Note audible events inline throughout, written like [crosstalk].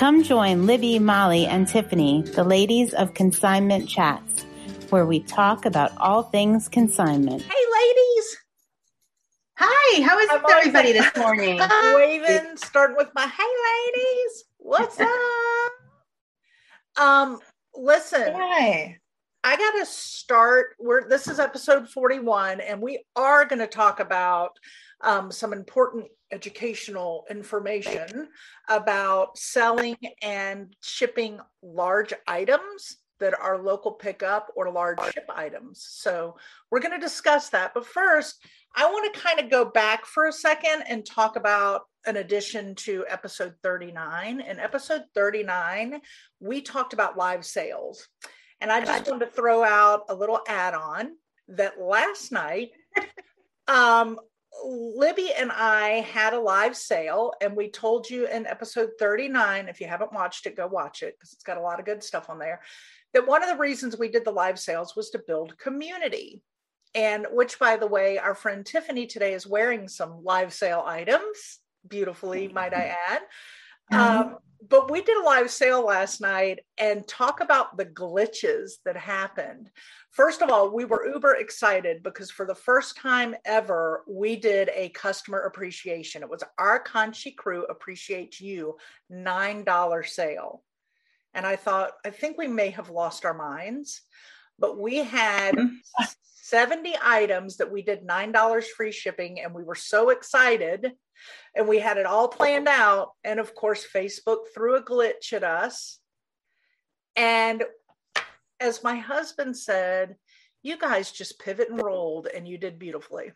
Come join Libby, Molly, and Tiffany, the ladies of Consignment Chats, where we talk about all things consignment. Hey, ladies. Hi, how is I'm everybody always- this morning? [laughs] Waving, starting with my hey, ladies. What's [laughs] up? Um, listen, Hi. I got to start. We're this is episode 41, and we are going to talk about um, some important educational information about selling and shipping large items that are local pickup or large ship items. So we're going to discuss that. But first, I want to kind of go back for a second and talk about an addition to episode 39. In episode 39, we talked about live sales. And I just wanted to throw out a little add on that last night, [laughs] um, Libby and I had a live sale, and we told you in episode 39. If you haven't watched it, go watch it because it's got a lot of good stuff on there. That one of the reasons we did the live sales was to build community. And which, by the way, our friend Tiffany today is wearing some live sale items, beautifully, might I [laughs] add. Um, but we did a live sale last night and talk about the glitches that happened. First of all, we were uber excited because for the first time ever, we did a customer appreciation. It was our Conchi crew appreciates you $9 sale. And I thought, I think we may have lost our minds, but we had mm-hmm. 70 items that we did $9 free shipping, and we were so excited and we had it all planned out. And of course, Facebook threw a glitch at us. And as my husband said, you guys just pivot and rolled, and you did beautifully.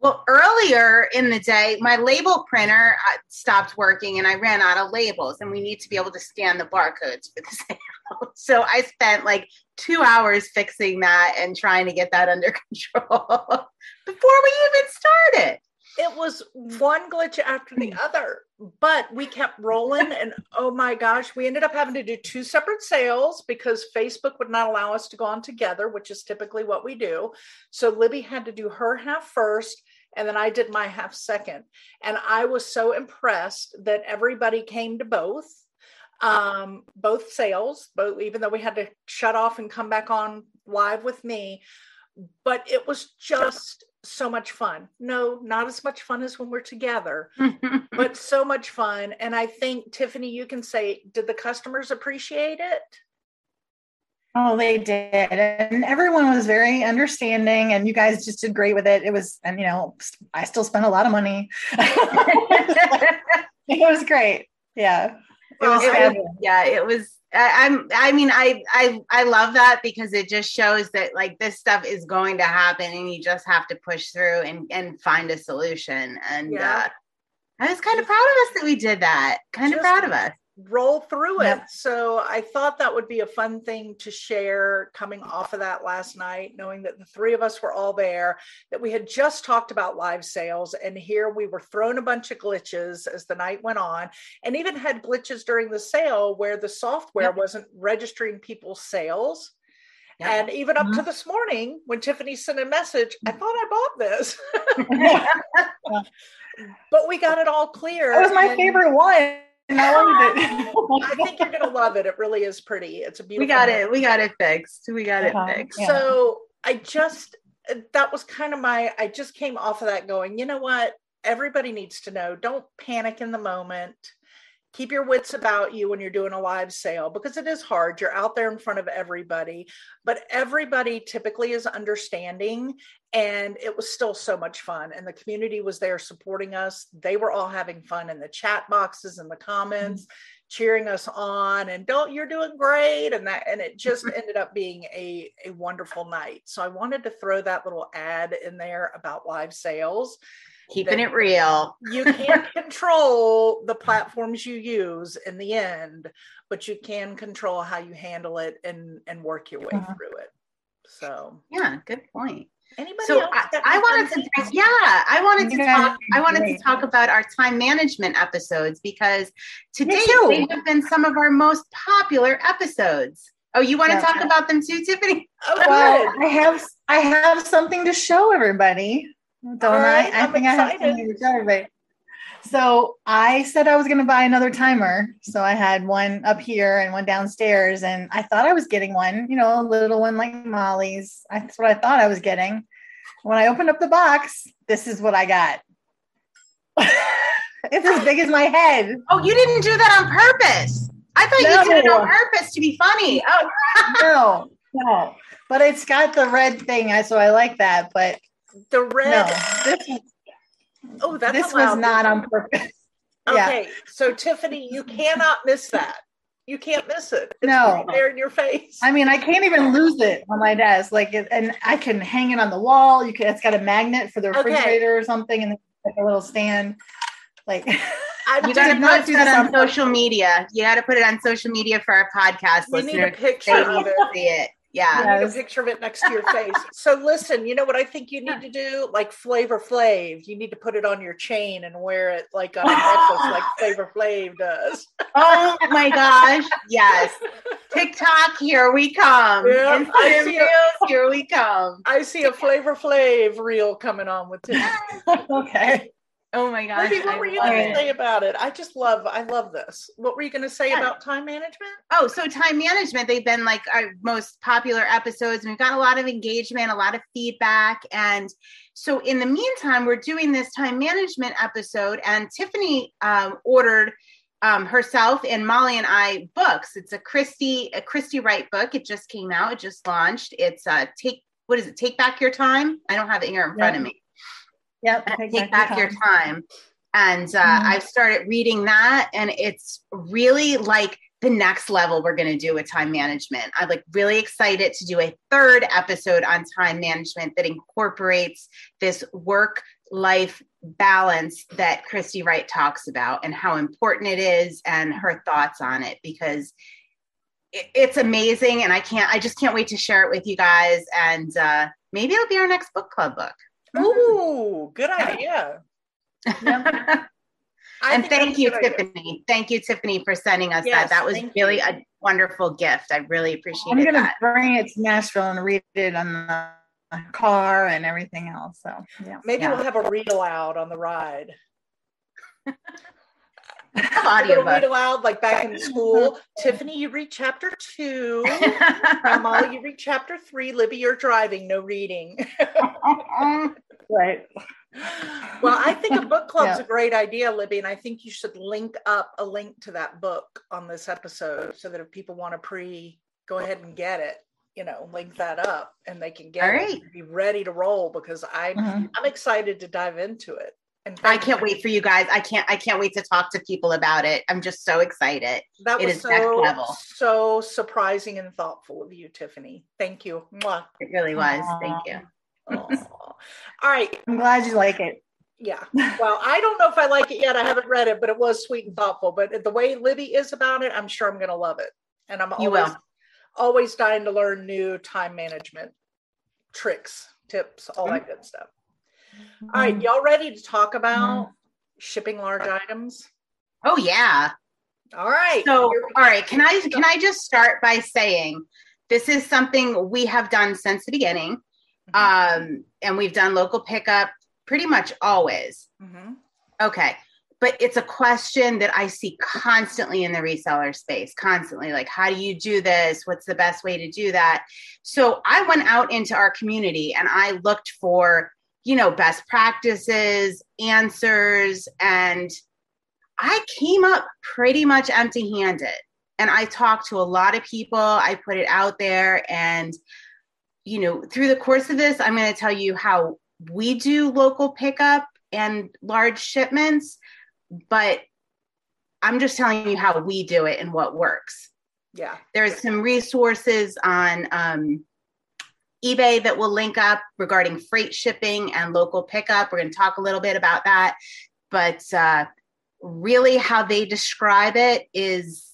Well, earlier in the day, my label printer uh, stopped working and I ran out of labels, and we need to be able to scan the barcodes for the [laughs] sale. So I spent like two hours fixing that and trying to get that under [laughs] control before we even started. It was one glitch after the other, but we kept rolling. [laughs] And oh my gosh, we ended up having to do two separate sales because Facebook would not allow us to go on together, which is typically what we do. So Libby had to do her half first, and then I did my half second. And I was so impressed that everybody came to both um both sales both even though we had to shut off and come back on live with me. But it was just so much fun. No not as much fun as when we're together [laughs] but so much fun. And i think tiffany you can say did the customers appreciate it Oh, they did. And everyone was very understanding and you guys just did great with it. It was, and you know, I still spent a lot of money. [laughs] it was great. Yeah. It was It was- yeah, it was. I, I'm. I mean, I, I, I love that because it just shows that like this stuff is going to happen, and you just have to push through and and find a solution. And Yeah. uh, I was kind of proud of us that we did that. Kind of proud of us. Roll through it Yep. so i thought that would be a fun thing to share coming off of that last night knowing that the three of us were all there that we had just talked about live sales and here we were thrown a bunch of glitches as the night went on and even had glitches during the sale where the software Yep. wasn't registering people's sales Yeah. and even up Mm-hmm. to this morning when tiffany sent a message i thought i bought this [laughs] [laughs] but we got it all clear That was my and- favorite one. [laughs] And I wanted it. I think you're gonna love it. It really is pretty. It's a beautiful. We got note. it. We got it fixed. We got Uh-huh. it fixed. Yeah. So I just that was kind of my. I just came off of that going. You know what? Everybody needs to know. Don't panic in the moment. Keep your wits about you when you're doing a live sale because it is hard. You're out there in front of everybody, but everybody typically is understanding. And it was still so much fun. And the community was there supporting us. They were all having fun in the chat boxes and the mm-hmm. comments cheering us on and don't you're doing great and that and it just [laughs] ended up being a a wonderful night so i wanted to throw that little ad in there about live sales Keeping it real. you can't [laughs] control the platforms you use in the end but you can control how you handle it and and work your way Uh-huh. through it so Yeah, good point. anybody So else I, I wanted to, things? yeah, I wanted to talk. I wanted to talk about our time management episodes because today they have been some of our most popular episodes. Oh, you want to talk about them too, Tiffany? oh. Well, I have I have something to show everybody. Don't right, I? I I'm think I have excited. something to show everybody. So I said I was going to buy another timer. So I had one up here and one downstairs, and I thought I was getting one, you know, a little one like Molly's. That's what I thought I was getting. When I opened up the box, this is what I got. [laughs] it's as big as my head. Oh, you didn't do that on purpose. I thought no. you did it on purpose to be funny. Oh, no, no. But it's got the red thing, so I like that. But the red. No, this Oh, that's this was not on purpose. [laughs] Okay, yeah. so Tiffany, you cannot miss that. You can't miss it. It's no, right there in your face. I mean, I can't even lose it on my desk. Like, and I can hang it on the wall. You can. It's got a magnet for the refrigerator okay. or something, and like a little stand. Like, I [laughs] you got to put that on social media. You got to put it on social media for our podcast we listeners. Need a picture they of it. See it. Yeah. You need a picture of it next to your face. [laughs] so listen, you know what I think you need to do? Like Flavor Flav. You need to put it on your chain and wear it like on [laughs] a necklace like Flavor Flav does. oh my gosh. Yes. TikTok, here we come. Yep, Instagram reels, here we come. I see a Flavor Flav reel coming on with [laughs] it. okay. Oh my gosh. what I were you going to say about it? I just love, I love this. What were you going to say yeah. about time management? Oh, so time management, they've been like our most popular episodes. And we've got a lot of engagement, a lot of feedback. And so in the meantime, we're doing this time management episode and Tiffany um, ordered um, herself and Molly and I books. It's a Christy, a Christy Wright book. It just came out. It just launched. It's uh take, what is it? Take back your time. I don't have it here in front of me Yep. Take, take back your time. And uh, mm-hmm. I've started reading that, and it's really like the next level we're going to do with time management. I'm like really excited to do a third episode on time management that incorporates this work life balance that Christy Wright talks about and how important it is and her thoughts on it because it's amazing and I can't I just can't wait to share it with you guys and uh, maybe it'll be our next book club book. Mm-hmm. Ooh, good idea. [laughs] and thank you, Tiffany. Idea. Thank you, Tiffany, for sending us yes, that. That was really you. a wonderful gift. I really appreciate it. I'm going to bring it to Nashville and read it on the car and everything else. So, yeah. Maybe yeah. we'll have a read aloud on the ride. [laughs] audio read aloud like back in school. [laughs] Tiffany, you read chapter two. [laughs] Molly, you read chapter three. Libby, you're driving, no reading. [laughs] right. Well, I think a book club's yeah. a great idea, Libby, and I think you should link up a link to that book on this episode so that if people want to pre go ahead and get it, you know, link that up and they can get right. it be ready to roll because I'm mm-hmm. I'm excited to dive into it. I can't wait for you guys. I can't. I can't wait to talk to people about it. I'm just so excited. That was it is so, next level. So surprising and thoughtful of you, Tiffany. Thank you. Mwah. It really was. Aww. Thank you. All right. I'm glad you like it. Yeah. Well, I don't know if I like it yet. I haven't read it, but it was sweet and thoughtful. But the way Libby is about it, I'm sure I'm going to love it. And I'm you always, will. always dying to learn new time management tricks, tips, all mm-hmm. that good stuff. All right, y'all ready to talk about mm-hmm. shipping large items? Oh yeah. All right. So, all right, can I can I just start by saying this is something we have done since the beginning. Mm-hmm. Um, and we've done local pickup pretty much always. Mm-hmm. Okay. But it's a question that I see constantly in the reseller space, constantly like, how do you do this? What's the best way to do that? So I went out into our community and I looked for you know, best practices, answers, and I came up pretty much empty handed. And I talked to a lot of people, I put it out there. And, you know, through the course of this, I'm going to tell you how we do local pickup and large shipments, but I'm just telling you how we do it and what works. Yeah. There's some resources on um, eBay that will link up regarding freight shipping and local pickup. We're going to talk a little bit about that. But uh, really, how they describe it is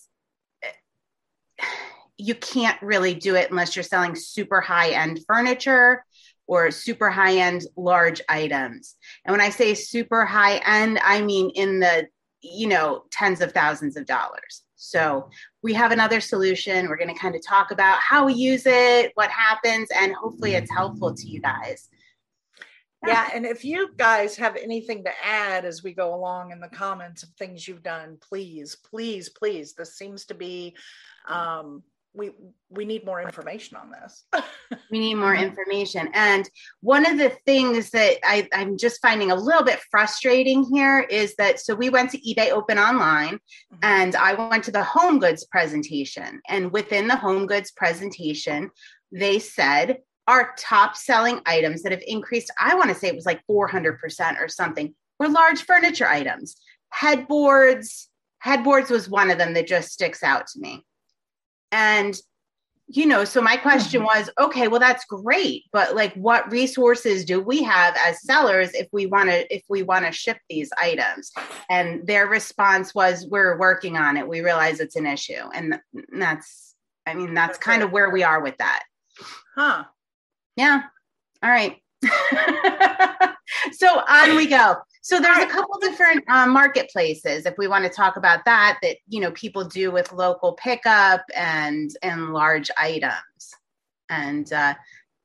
you can't really do it unless you're selling super high end furniture or super high end large items. And when I say super high end, I mean in the you know tens of thousands of dollars. So we have another solution. We're going to kind of talk about how we use it, what happens, and hopefully it's helpful to you guys. yeah, and if you guys have anything to add as we go along in the comments of things you've done, please, please, please. This seems to be um we we need more information on this. [laughs] we need more information. And one of the things that I, I'm just finding a little bit frustrating here is that so we went to eBay Open Online mm-hmm. and I went to the home goods presentation. And within the home goods presentation, they said our top selling items that have increased, I want to say it was like 400% or something, were large furniture items. Headboards, headboards was one of them that just sticks out to me. And you know, so my question mm-hmm. was, okay, well that's great, but like what resources do we have as sellers if we want to if we want to ship these items? And their response was we're working on it. We realize it's an issue. And that's I mean, that's kind of where we are with that. Huh. Yeah. All right. [laughs] so on we go. So there's a couple different um, marketplaces if we want to talk about that that you know people do with local pickup and and large items. And uh,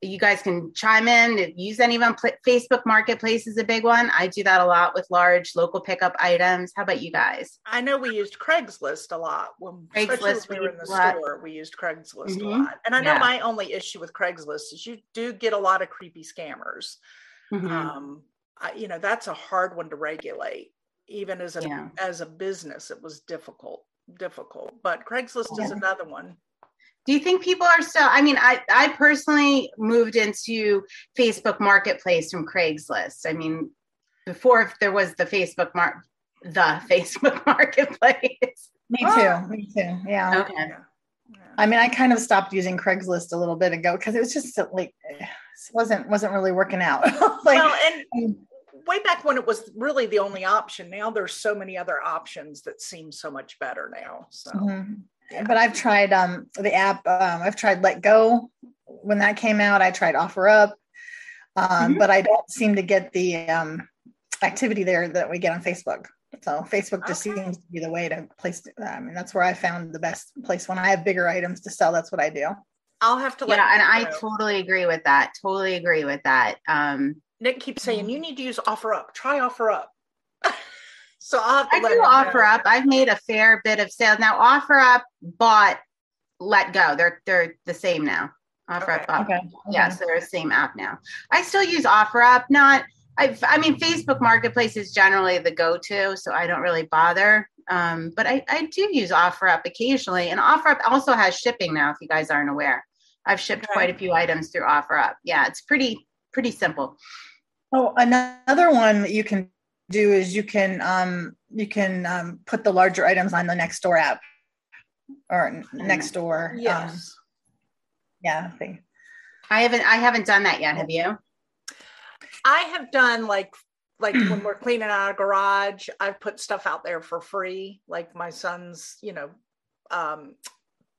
you guys can chime in. Use any of them. Facebook Marketplace is a big one. I do that a lot with large local pickup items. How about you guys? I know we used Craigslist a lot when Craigslist when we were in the store. We used Craigslist mm-hmm. a lot, and I know yeah. my only issue with Craigslist is you do get a lot of creepy scammers. Mm-hmm. Um, you know that's a hard one to regulate. Even as a yeah. as a business, it was difficult difficult. But Craigslist yeah. is another one do you think people are still i mean i i personally moved into facebook marketplace from craigslist i mean before there was the facebook mark the [laughs] facebook marketplace me too oh. me too yeah okay yeah. I mean, I kind of stopped using Craigslist a little bit ago because it was just like [sighs] it wasn't wasn't really working out. [laughs] like, well, and way back when it was really the only option. Now there's so many other options that seem so much better now. So mm-hmm but I've tried um, the app. Um, I've tried Let Go when that came out. I tried OfferUp, um, mm-hmm. but I don't seem to get the um, activity there that we get on Facebook. So Facebook just okay. seems to be the way to place. I mean, that's where I found the best place when I have bigger items to sell. That's what I do. I'll have to. Yeah, and I totally agree with that. Totally agree with that. Um, Nick keeps saying you need to use OfferUp. Try OfferUp. [laughs] So I'll i do offer know. up. I've made a fair bit of sales now. OfferUp bought Let Go. They're they're the same now. Offer okay. up. Okay. Yeah, so they're the same app now. I still use OfferUp. Not. I I mean, Facebook Marketplace is generally the go-to, so I don't really bother. Um, but I, I do use OfferUp occasionally, and OfferUp also has shipping now. If you guys aren't aware, I've shipped okay. quite a few items through OfferUp. Yeah, it's pretty pretty simple. Oh, another one that you can do is you can um, you can um, put the larger items on the Nextdoor app or Nextdoor. Um, yes. Um, yeah. I haven't I haven't done that yet. Have you? I have done like like when [clears throat] we're cleaning out a garage, I've put stuff out there for free, like my son's, you know, um,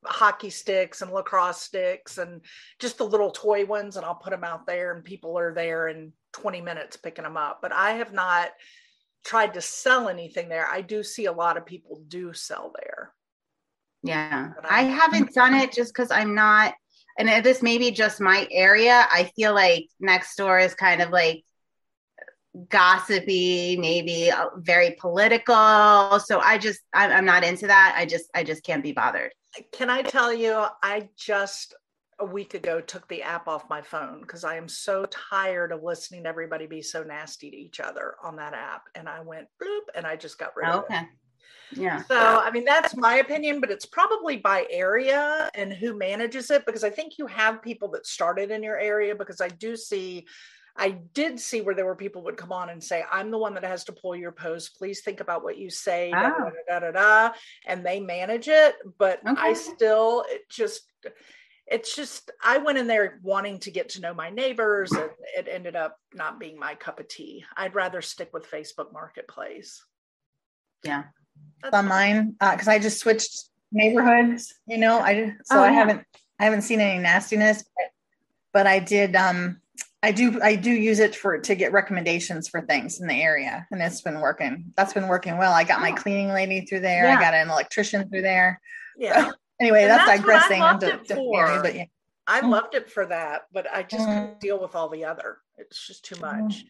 hockey sticks and lacrosse sticks and just the little toy ones, and I'll put them out there, and people are there in 20 minutes picking them up. But I have not tried to sell anything there. I do see a lot of people do sell there. Yeah. I haven't done it just because I'm not, and this may be just my area. I feel like Nextdoor is kind of like gossipy, maybe uh, very political. So I just, I'm, I'm not into that. I just, I just can't be bothered. Can I tell you, I just a week ago took the app off my phone because I am so tired of listening to everybody be so nasty to each other on that app. And I went bloop and I just got rid of okay. it. Okay. Yeah. So, I mean, that's my opinion, but it's probably by area and who manages it because I think you have people that started in your area because I do see. I did see where there were people would come on and say, I'm the one that has to pull your post. Please think about what you say, da, da, ah. da, da, da, and they manage it. But okay. I still, it just, it's just I went in there wanting to get to know my neighbors and it ended up not being my cup of tea. I'd rather stick with Facebook Marketplace. Yeah. That's on mine because uh, I just switched neighborhoods, you know. I just so oh, I yeah. haven't I haven't seen any nastiness, but, but I did um I do I do use it for to get recommendations for things in the area and it's been working. That's been working well. I got my oh. cleaning lady through there. Yeah. I got an electrician through there. Yeah. Anyway, that's, that's digressing into, but yeah. I Mm. loved it for that, but I just Mm. couldn't deal with all the other. It's just too much.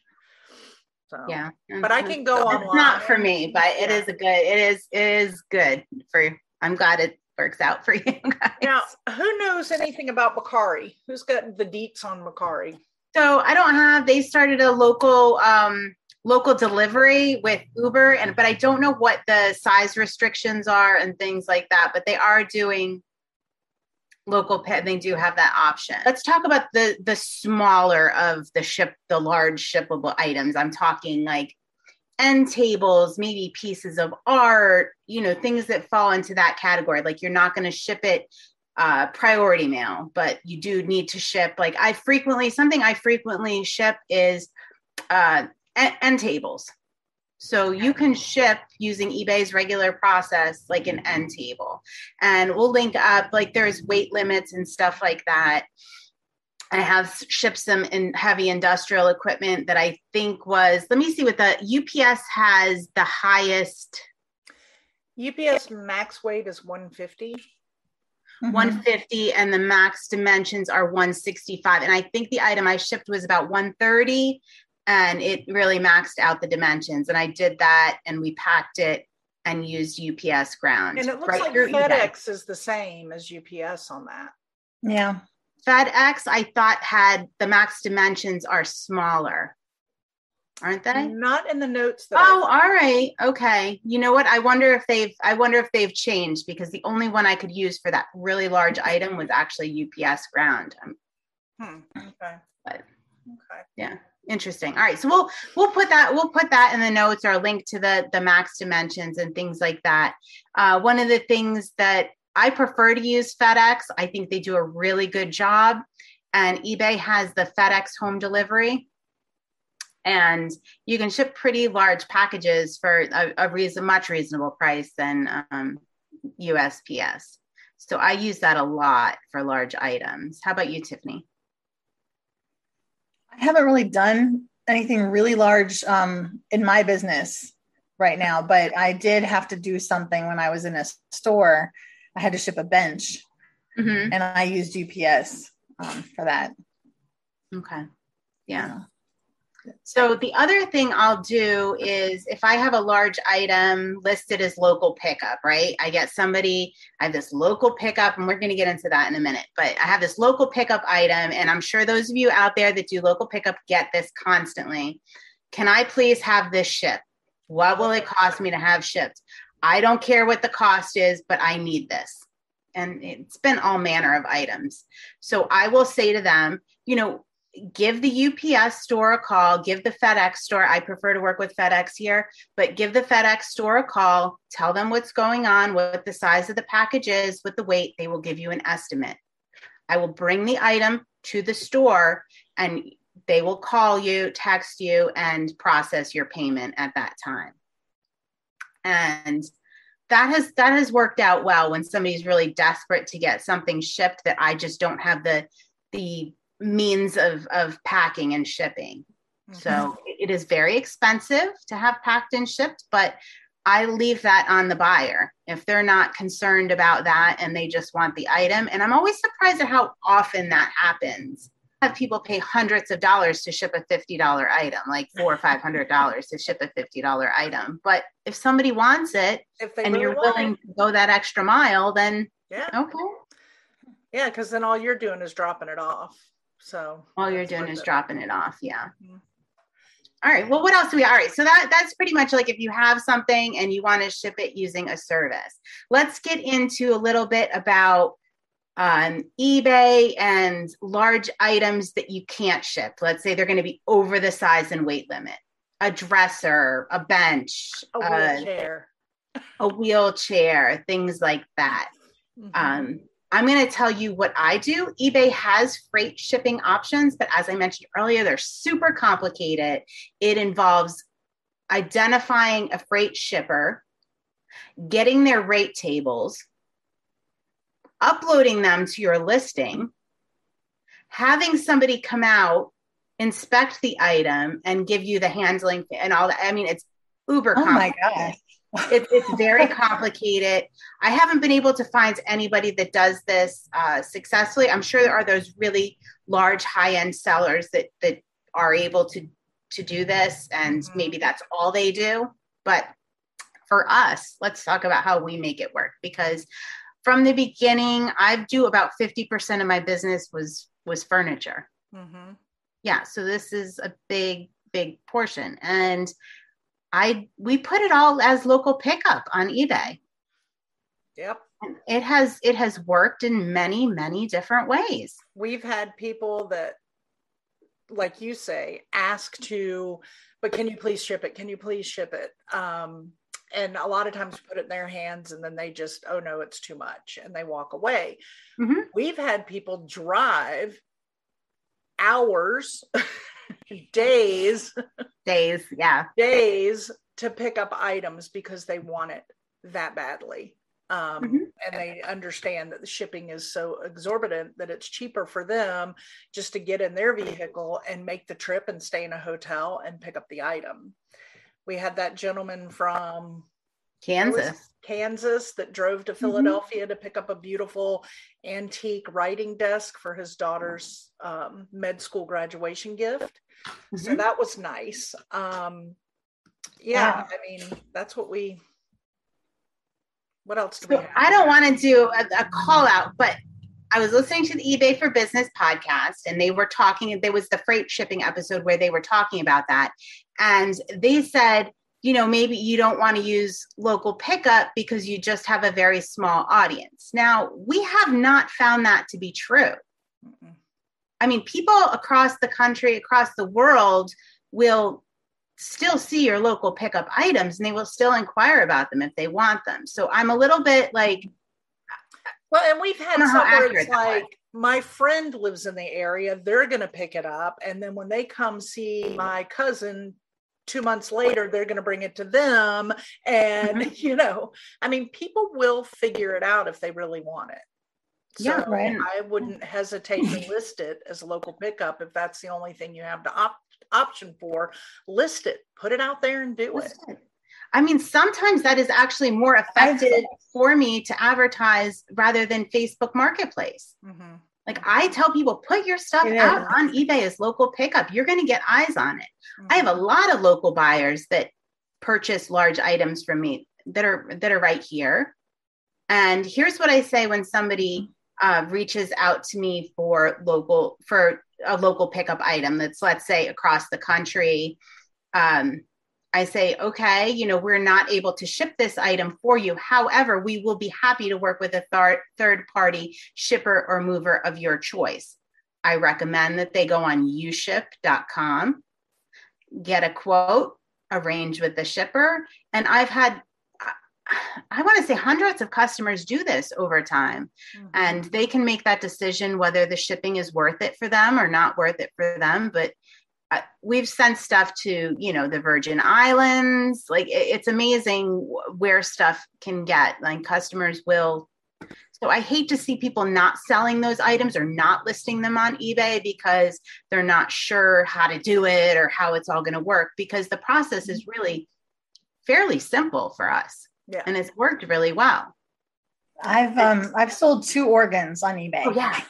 So Yeah. But I can go It's not for me, but it Yeah. is a good, it is, it is good for, I'm glad it works out for [laughs] you guys. Now, who knows anything about Mercari? Who's got the deets on Mercari? So I don't have, they started a local, um, local delivery with Uber and, but I don't know what the size restrictions are and things like that, but they are doing local pet. They do have that option. Let's talk about the, the smaller of the ship, the large shippable items. I'm talking like end tables, maybe pieces of art, you know, things that fall into that category. Like you're not going to ship it uh, priority mail, but you do need to ship. Like I frequently, something I frequently ship is uh, en- end tables. So you can ship using eBay's regular process, like an end table, and we'll link up. Like there's weight limits and stuff like that. I have shipped some in heavy industrial equipment that I think was. Let me see what the UPS has the highest UPS max weight is 150. Mhm. 150 and the max dimensions are 165 and i think the item i shipped was about 130 and it really maxed out the dimensions and i did that and we packed it and used ups ground And it looks right like through eBay. FedEx is the same as UPS on that. Yeah. fedex i thought had the max dimensions are smaller aren't they Not in the notes that Oh, all right. Okay. You know what? I wonder if they've I wonder if they've changed because the only one I could use for that really large item was actually UPS ground. Um, Hmm, okay. But- Okay. yeah. Interesting. All right. So we'll we'll put that we'll put that in the notes or link to the the max dimensions and things like that. Uh, one of the things that I prefer to use FedEx. I think they do a really good job. And eBay has the FedEx home delivery. And you can ship pretty large packages for a, a reason, much reasonable price than um, USPS. So I use that a lot for large items. How about you, Tiffany? I haven't really done anything really large um, in my business right now, but I did have to do something when I was in a store. I had to ship a bench Mm-hmm. and I used UPS um, for that. Okay. Yeah. So the other thing I'll do is if I have a large item listed as local pickup, right? I get somebody, I have this local pickup, and we're going to get into that in a minute, but I have this local pickup item, and I'm sure those of you out there that do local pickup get this constantly. Can I please have this shipped? What will it cost me to have shipped? I don't care what the cost is, but I need this. And it's been all manner of items. So I will say to them, you know, give the UPS store a call, give the FedEx store. I prefer to work with FedEx here, but give the FedEx store a call, tell them what's going on, what the size of the package is, with the weight. They will give you an estimate. I will bring the item to the store and they will call you, text you, and process your payment at that time. And that has that has worked out well when somebody's really desperate to get something shipped that I just don't have the the means of of packing and shipping. Mm-hmm. So it is very expensive to have packed and shipped, but I leave that on the buyer if they're not concerned about that and they just want the item. And I'm always surprised at how often that happens. I have people pay hundreds of dollars to ship a $50 item, like four or five hundred dollars to ship a $50 item. But if somebody wants it If and really you're willing it. to go that extra mile, then Yeah. okay. Yeah, because then all you're doing is dropping it off. So All you're doing is it. dropping it off. Yeah. Mhm. All right. Well, what else do we? All right. So that that's pretty much like if you have something and you want to ship it using a service. Let's get into a little bit about um, eBay and large items that you can't ship. Let's say they're going to be over the size and weight limit. A dresser, a bench, A uh, wheelchair. a wheelchair, things like that. Mhm. Um, I'm going to tell you what I do. eBay has freight shipping options, but as I mentioned earlier, they're super complicated. It involves identifying a freight shipper, getting their rate tables, uploading them to your listing, having somebody come out, inspect the item, and give you the handling and all that. I mean, it's uber Oh my complicated. gosh. It, it's very complicated. I haven't been able to find anybody that does this uh, successfully. I'm sure there are those really large high end sellers that that are able to to do this, and Mhm. maybe that's all they do. But for us, let's talk about how we make it work because from the beginning, I do about 50% of my business was was furniture. Mhm. Yeah, so this is a big big portion and I we put it all as local pickup on eBay. Yep. It has it has worked in many many different ways. We've had people that, like you say, ask to, but can you please ship it? Can you please ship it? Um, and a lot of times put it in their hands and then they just, oh no, it's too much. And they walk away. Mhm. We've had people drive hours, days, Days, yeah. days to pick up items because they want it that badly. Um, Mhm. And they understand that the shipping is so exorbitant that it's cheaper for them just to get in their vehicle and make the trip and stay in a hotel and pick up the item. We had that gentleman from Kansas. Kansas that drove to Philadelphia to pick up a beautiful antique writing desk for his daughter's um, med school graduation gift. So Mhm. that was nice. Um, yeah, Wow. I mean, that's what we. What else do we have? I don't want to do a, a call out, but I was listening to the eBay for Business podcast and they were talking, there was the freight shipping episode where they were talking about that. And they said, you know, maybe you don't want to use local pickup because you just have a very small audience. Now, we have not found that to be true. Mm-mm. I mean, people across the country, across the world will still see your local pickup items and they will still inquire about them if they want them. So I'm a little bit like, Well, and we've had don't know how some where accurate it's that was. like my friend lives in the area, they're going to pick it up. And then when they come see my cousin two months later, they're going to bring it to them. And, Mm-hmm. [laughs] you know, I mean, people will figure it out if they really want it. Yeah, So right. I wouldn't hesitate to list it as a local pickup if that's the only thing you have to opt option for. List it, put it out there and do it. I mean, sometimes that is actually more effective for me to advertise rather than Facebook Marketplace. Mhm. Like I tell people, put your stuff It out is. on eBay as local pickup. You're going to get eyes on it. I have a lot of local buyers that purchase large items from me that are that are right here. And here's what I say when somebody uh, reaches out to me for local for a local pickup item that's let's say across the country. Um, I say, okay, you know, we're not able to ship this item for you. However, we will be happy to work with a third third party shipper or mover of your choice. I recommend that they go on uship.com, get a quote, arrange with the shipper. And I've had, I- want to say hundreds of customers do this over time. Mhm. And they can make that decision whether the shipping is worth it for them or not worth it for them. But we've sent stuff to, you know, the Virgin Islands. Like it- it's amazing where stuff can get. Like customers will so I hate to see people not selling those items or not listing them on eBay because they're not sure how to do it or how it's all going to work because the process is really fairly simple for us Yeah. and it's worked really well. I've um I've sold two organs on eBay. Oh yeah.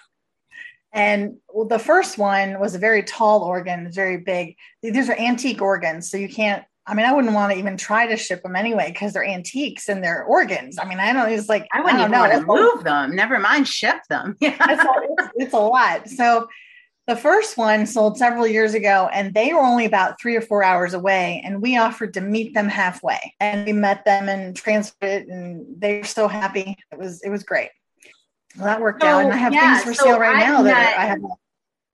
And well, the first one was a very tall organ, very big. These are antique organs, so you can't. I mean, I wouldn't want to even try to ship them anyway because they're antiques and they're organs. I mean, I don't. It's like I wouldn't don't even want to It's a- move them, never mind ship them. [laughs] Yeah. it's, a, it's, it's a lot. So the first one sold several years ago, and they were only about three or four hours away. And we offered to meet them halfway, and we met them and transferred it, and they were so happy. It was it was great. Well, that worked out, and I have yeah, things for so sale right I've now that I have.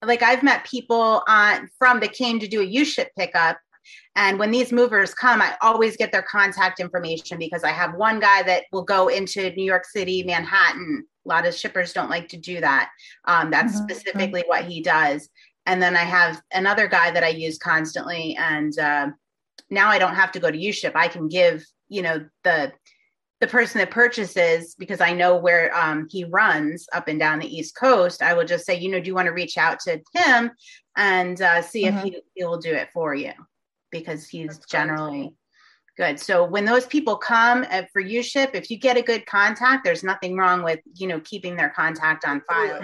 like I've met people on from that came to do a U-ship pickup. And when these movers come, I always get their contact information because I have one guy that will go into New York City, Manhattan. A lot of shippers don't like to do that. Um, that's Mhm. specifically what he does. And then I have another guy that I use constantly. And uh, now I don't have to go to U-ship. I can give, you know, the the person that purchases because I know where um, he runs up and down the East Coast. I will just say, you know, do you want to reach out to him and uh, see Mhm. if he, he will do it for you because he's That's generally Good. So when those people come uh, for uShip, if you get a good contact, there's nothing wrong with, you know, keeping their contact on file.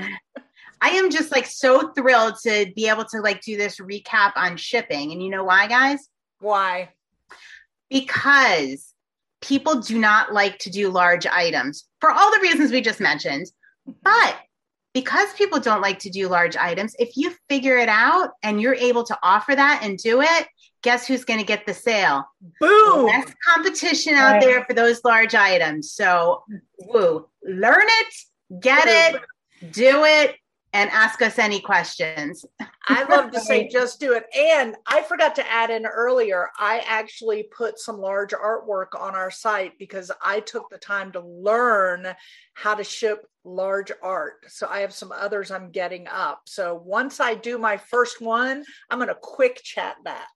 I am just like so thrilled to be able to like do this recap on shipping. And you know why, guys? Why? Because people do not like to do large items for all the reasons we just mentioned. But because people don't like to do large items, if you figure it out and you're able to offer that and do it, guess who's going to get the sale? Boom! Less competition out right. there for those large items. So, woo, learn it, get it, do it, and ask us any questions. I love to say [laughs] just do it. And I forgot to add in earlier, I actually put some large artwork on our site because I took the time to learn how to ship large art. So I have some others I'm getting up. So once I do my first one, I'm going to quick chat that.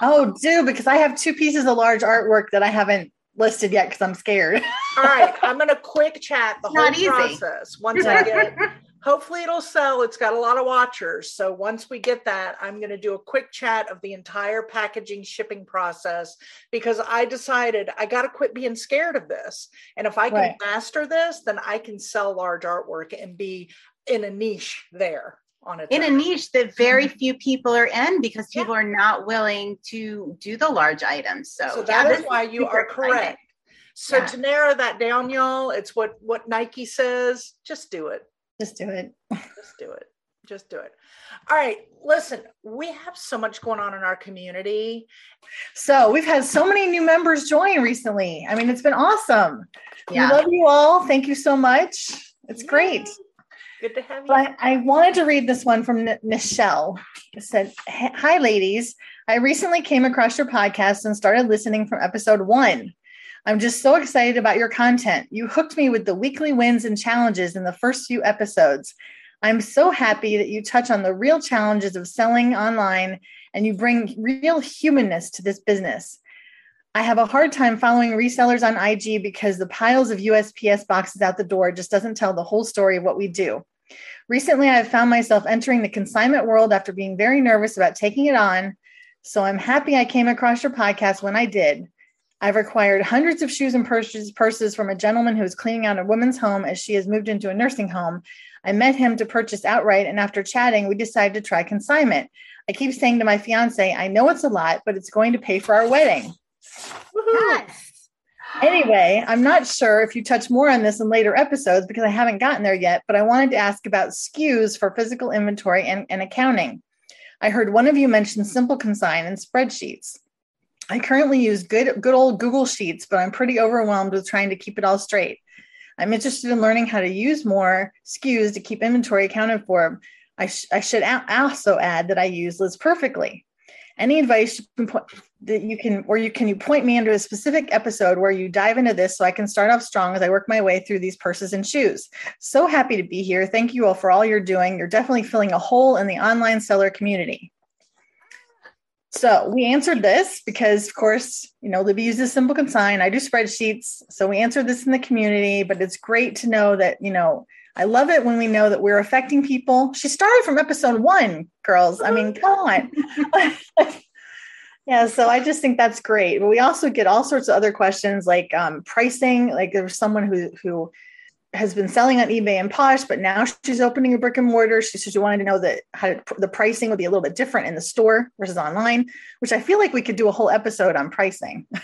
Oh, oh, do because I have two pieces of large artwork that I haven't listed yet because I'm scared. All right, [laughs] I'm going to quick chat the Not whole easy. process once I get [laughs] hopefully it'll sell. It's got a lot of watchers. So once we get that, I'm going to do a quick chat of the entire packaging shipping process because I decided I got to quit being scared of this. And if I can right. master this, then I can sell large artwork and be in a niche there. On a in a niche that very mm-hmm. few people are in because people yeah. are not willing to do the large items. So, so that yeah, is why you are correct. Exciting. So yeah. to narrow that down, y'all, it's what what Nike says. Just do it. Just do it. Just do it. Just do it. All right. Listen, we have so much going on in our community. So we've had so many new members join recently. I mean, it's been awesome. Yeah. We love you all. Thank you so much. It's Yay. great. Good to have you. But I wanted to read this one from N- Michelle. It said, Hi, ladies. I recently came across your podcast and started listening from episode one. I'm just so excited about your content. You hooked me with the weekly wins and challenges in the first few episodes. I'm so happy that you touch on the real challenges of selling online and you bring real humanness to this business. I have a hard time following resellers on IG because the piles of USPS boxes out the door just doesn't tell the whole story of what we do. Recently, I've found myself entering the consignment world after being very nervous about taking it on. So I'm happy I came across your podcast when I did. I've acquired hundreds of shoes and purses, purses from a gentleman who is cleaning out a woman's home as she has moved into a nursing home. I met him to purchase outright, and after chatting, we decided to try consignment. I keep saying to my fiance, I know it's a lot, but it's going to pay for our wedding. Yes. Anyway, I'm not sure if you touch more on this in later episodes because I haven't gotten there yet, but I wanted to ask about SKUs for physical inventory and, and accounting. I heard one of you mention SimpleConsign and spreadsheets. I currently use good good old Google Sheets, but I'm pretty overwhelmed with trying to keep it all straight. I'm interested in learning how to use more SKUs to keep inventory accounted for. I, sh- I should a- also add that I use List Perfectly. Any advice you can point, that you can, or you can you point me into a specific episode where you dive into this so I can start off strong as I work my way through these purses and shoes. So happy to be here. Thank you all for all you're doing. You're definitely filling a hole in the online seller community. So we answered this because, of course, you know, Libby uses SimpleConsign. I do spreadsheets. So we answered this in the community, but it's great to know that, you know, I love it when we know that we're affecting people. She started from episode one, girls. I mean, come on. [laughs] yeah, so I just think that's great. But we also get all sorts of other questions like um, pricing. Like there was someone who who has been selling on eBay and Posh, but now she's opening a brick and mortar. She said she wanted to know that how to, the pricing would be a little bit different in the store versus online, which I feel like we could do a whole episode on pricing. [laughs]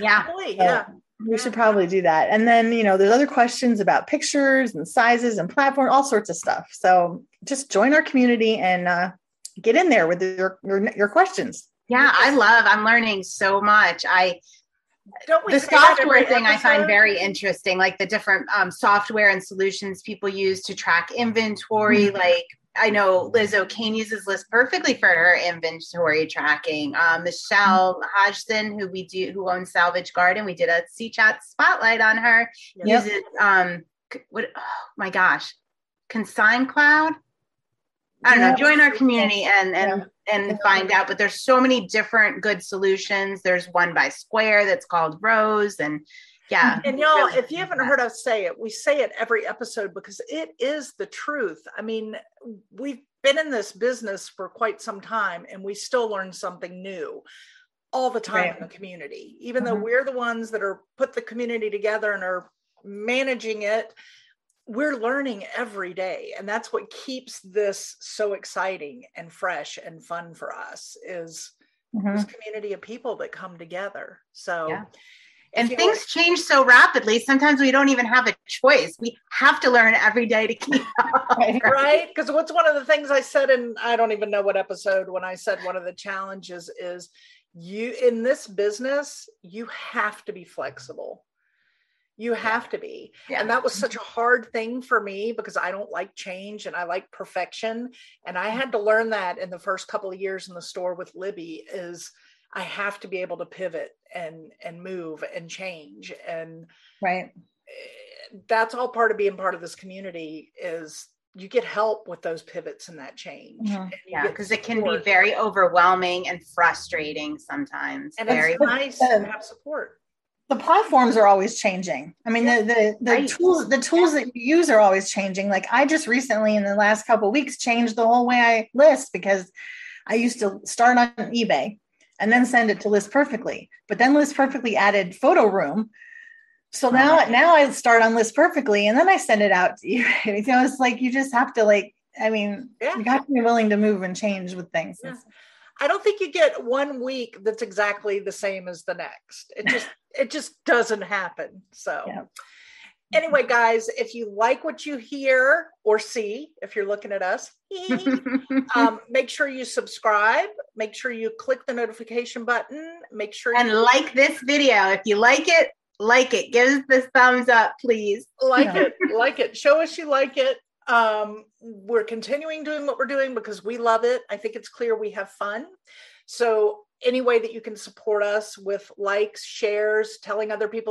Yeah, yeah. we should probably do that. And then you know, there's other questions about pictures and sizes and platform, all sorts of stuff. So just join our community and uh, get in there with your, your your questions. Yeah, I love. I'm learning so much. I the software thing I find very interesting, like the different um, software and solutions people use to track inventory. Mm-hmm. Like I know Liz O'Kane uses List Perfectly for her inventory tracking. Um, Michelle mm-hmm. Hodgson, who we do, who owns Salvage Garden, we did a C chat spotlight on her. Yep. Uses um, what? Oh my gosh, Consign Cloud. I don't know. Join our community and and yeah. and find out. But there's so many different good solutions. There's one by Square that's called Rose, and yeah. And y'all, if you haven't heard us say it, we say it every episode because it is the truth. I mean, we've been in this business for quite some time, and we still learn something new. all the time right. in the community even mm-hmm. though we're the ones that are put the community together and are managing it we're learning every day and that's what keeps this so exciting and fresh and fun for us is mm-hmm. this community of people that come together. So yeah. and things change so rapidly sometimes we don't even have a choice. We have to learn every day to keep [laughs] up right? because what's one of the things i said and i don't even know what episode when i said one of the challenges is you in this business you have to be flexible you have to be. Yeah. And that was such a hard thing for me because I don't like change and I like perfection. And I had to learn that in the first couple of years in the store with Libby is I have to be able to pivot and and move and change. And right. Eh, that's all part of being part of this community is you get help with those pivots and that change. Mm-hmm. Yeah, because it can be very overwhelming and frustrating sometimes. And very it's nice to [laughs] have support the platforms are always changing. I mean, the the, the right. tools the tools that you use are always changing. Like I just recently in the last couple weeks changed the whole way I list because I used to start on eBay and then send it to List Perfectly. But then List Perfectly added Photoroom. So now now I start on List Perfectly and then I send it out to you. [laughs] you know, it's like you just have to like I mean, yeah. you got to be willing to move and change with things. Yeah. I don't think you get one week that's exactly the same as the next. It just it just doesn't happen. So yeah. anyway, guys, if you like what you hear or see, if you're looking at us, [laughs] um, make sure you subscribe. Make sure you click the notification button. Make sure and you- like this video. If you like it, like it. Give us the thumbs up, please. Like yeah. it, like it. Show us you like it. Um, we're continuing doing what we're doing because we love it. I think it's clear we have fun. So, any way that you can support us with likes, shares, telling other people